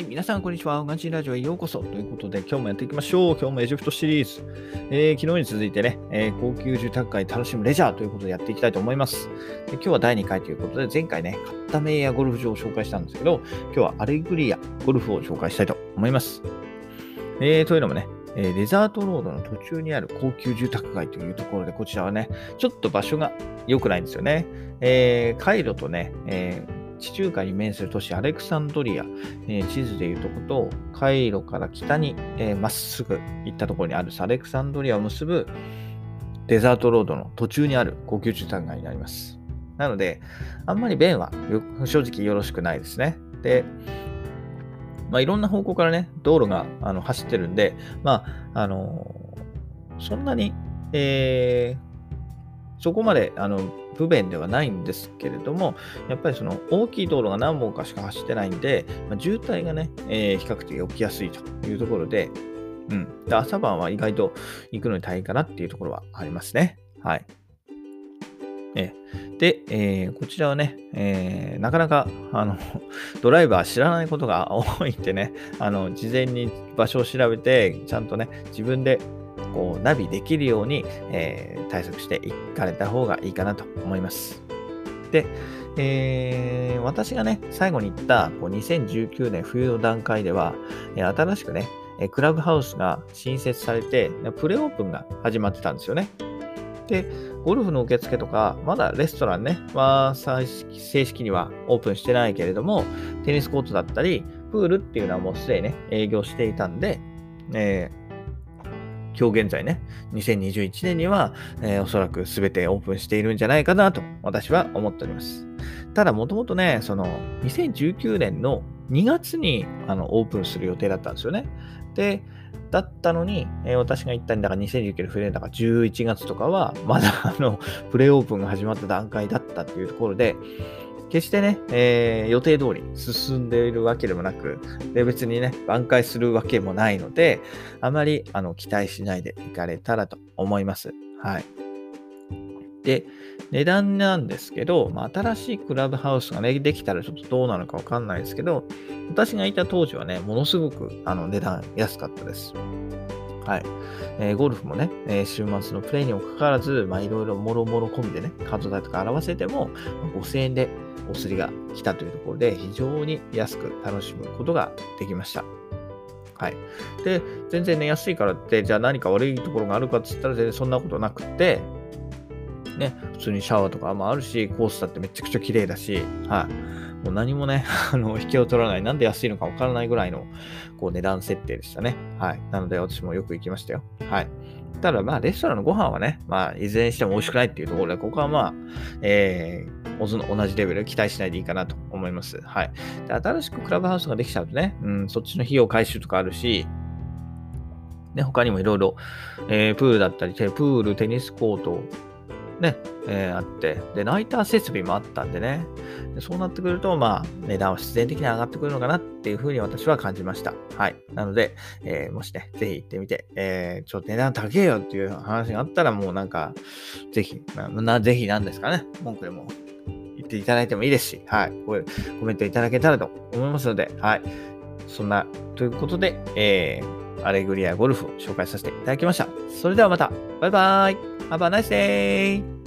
い、皆さん、こんにちは。ガンチンラジオへようこそ。ということで、今日もやっていきましょう。今日もエジプトシリーズ。えー、昨日に続いてね、えー、高級住宅街楽しむレジャーということでやっていきたいと思います。で今日は第2回ということで、前回ね、カッタメイヤゴルフ場を紹介したんですけど、今日はアレグリアゴルフを紹介したいと思います。えー、というのもね、えデザートロードの途中にある高級住宅街というところで、こちらはね、ちょっと場所が良くないんですよね。えー、カイロとね、えー地中海に面する都市アレクサンドリア、えー、地図でいうとこと、カイロから北にま、えー、っすぐ行ったところにあるアレクサンドリアを結ぶデザートロードの途中にある高級住宅街になります。なので、あんまり便は正直よろしくないですね。で、まあ、いろんな方向からね、道路があの走ってるんで、まあ、あの、そんなに、えー、そこまであの不便ではないんですけれども、やっぱりその大きい道路が何本かしか走ってないんで、まあ、渋滞がね、えー、比較的起きやすいというところで、うん。で朝晩は意外と行くのに大変かなっていうところはありますね。はい。えで、えー、こちらはね、えー、なかなかあの ドライバー知らないことが多いんでね、あの事前に場所を調べて、ちゃんとね、自分でこうナビできるように、えー、対策していかれた方がいいかなと思います。で、えー、私がね、最後に言ったこう2019年冬の段階では、えー、新しくね、クラブハウスが新設されて、プレオープンが始まってたんですよね。で、ゴルフの受付とか、まだレストランね、は正式にはオープンしてないけれども、テニスコートだったり、プールっていうのはもうすでにね、営業していたんで、えー今日現在ね、2021年には、えー、おそらく全てオープンしているんじゃないかなと私は思っております。ただ、もともとね、その2019年の2月にあのオープンする予定だったんですよね。で、だったのに、えー、私が言ったんだから2019年冬だから11月とかは、まだあの、プレイオープンが始まった段階だったっていうところで、決してね、えー、予定通り進んでいるわけでもなく、で別にね、挽回するわけもないので、あまりあの期待しないでいかれたらと思います。はい。で、値段なんですけど、まあ、新しいクラブハウスがね、できたらちょっとどうなのかわかんないですけど、私がいた当時はね、ものすごくあの値段安かったです。はい。えー、ゴルフもね、えー、週末のプレイにもかかわらず、まあいろいろもろもろ込んでね、数代とか表せても、5000円でお釣りが来たというところで、非常に安く楽しむことができました。はい。で、全然ね、安いからって、じゃあ何か悪いところがあるかって言ったら全然そんなことなくって、ね、普通にシャワーとかもあるし、コースだってめちゃくちゃ綺麗だし、はい。もう何もね、あの、引けを取らない、なんで安いのかわからないぐらいの、こう、値段設定でしたね。はい。なので、私もよく行きましたよ。はい。ただ、まあ、レストランのご飯はね、まあ、いずれにしても美味しくないっていうところで、ここはまあ、えー、同じレベル期待しないでいいかなと思います。はい。で、新しくクラブハウスができちゃうとね、うん、そっちの費用回収とかあるし、ね、他にもいろいろ、えー、プールだったり、プール、テニスコート、ね、えー、あって、で、ナイター設備もあったんでね、でそうなってくると、まあ、値段は必然的に上がってくるのかなっていうふうに私は感じました。はい。なので、えー、もしね、ぜひ行ってみて、えー、ちょっと値段高えよっていう話があったら、もうなんか、ぜひ、まあ、なぜひなんですかね、文句でも言っていただいてもいいですし、はい。こういうコメントいただけたらと思いますので、はい。そんな、ということで、えー、アレグリアゴルフを紹介させていただきました。それではまた、バイバイ !Have a nice day!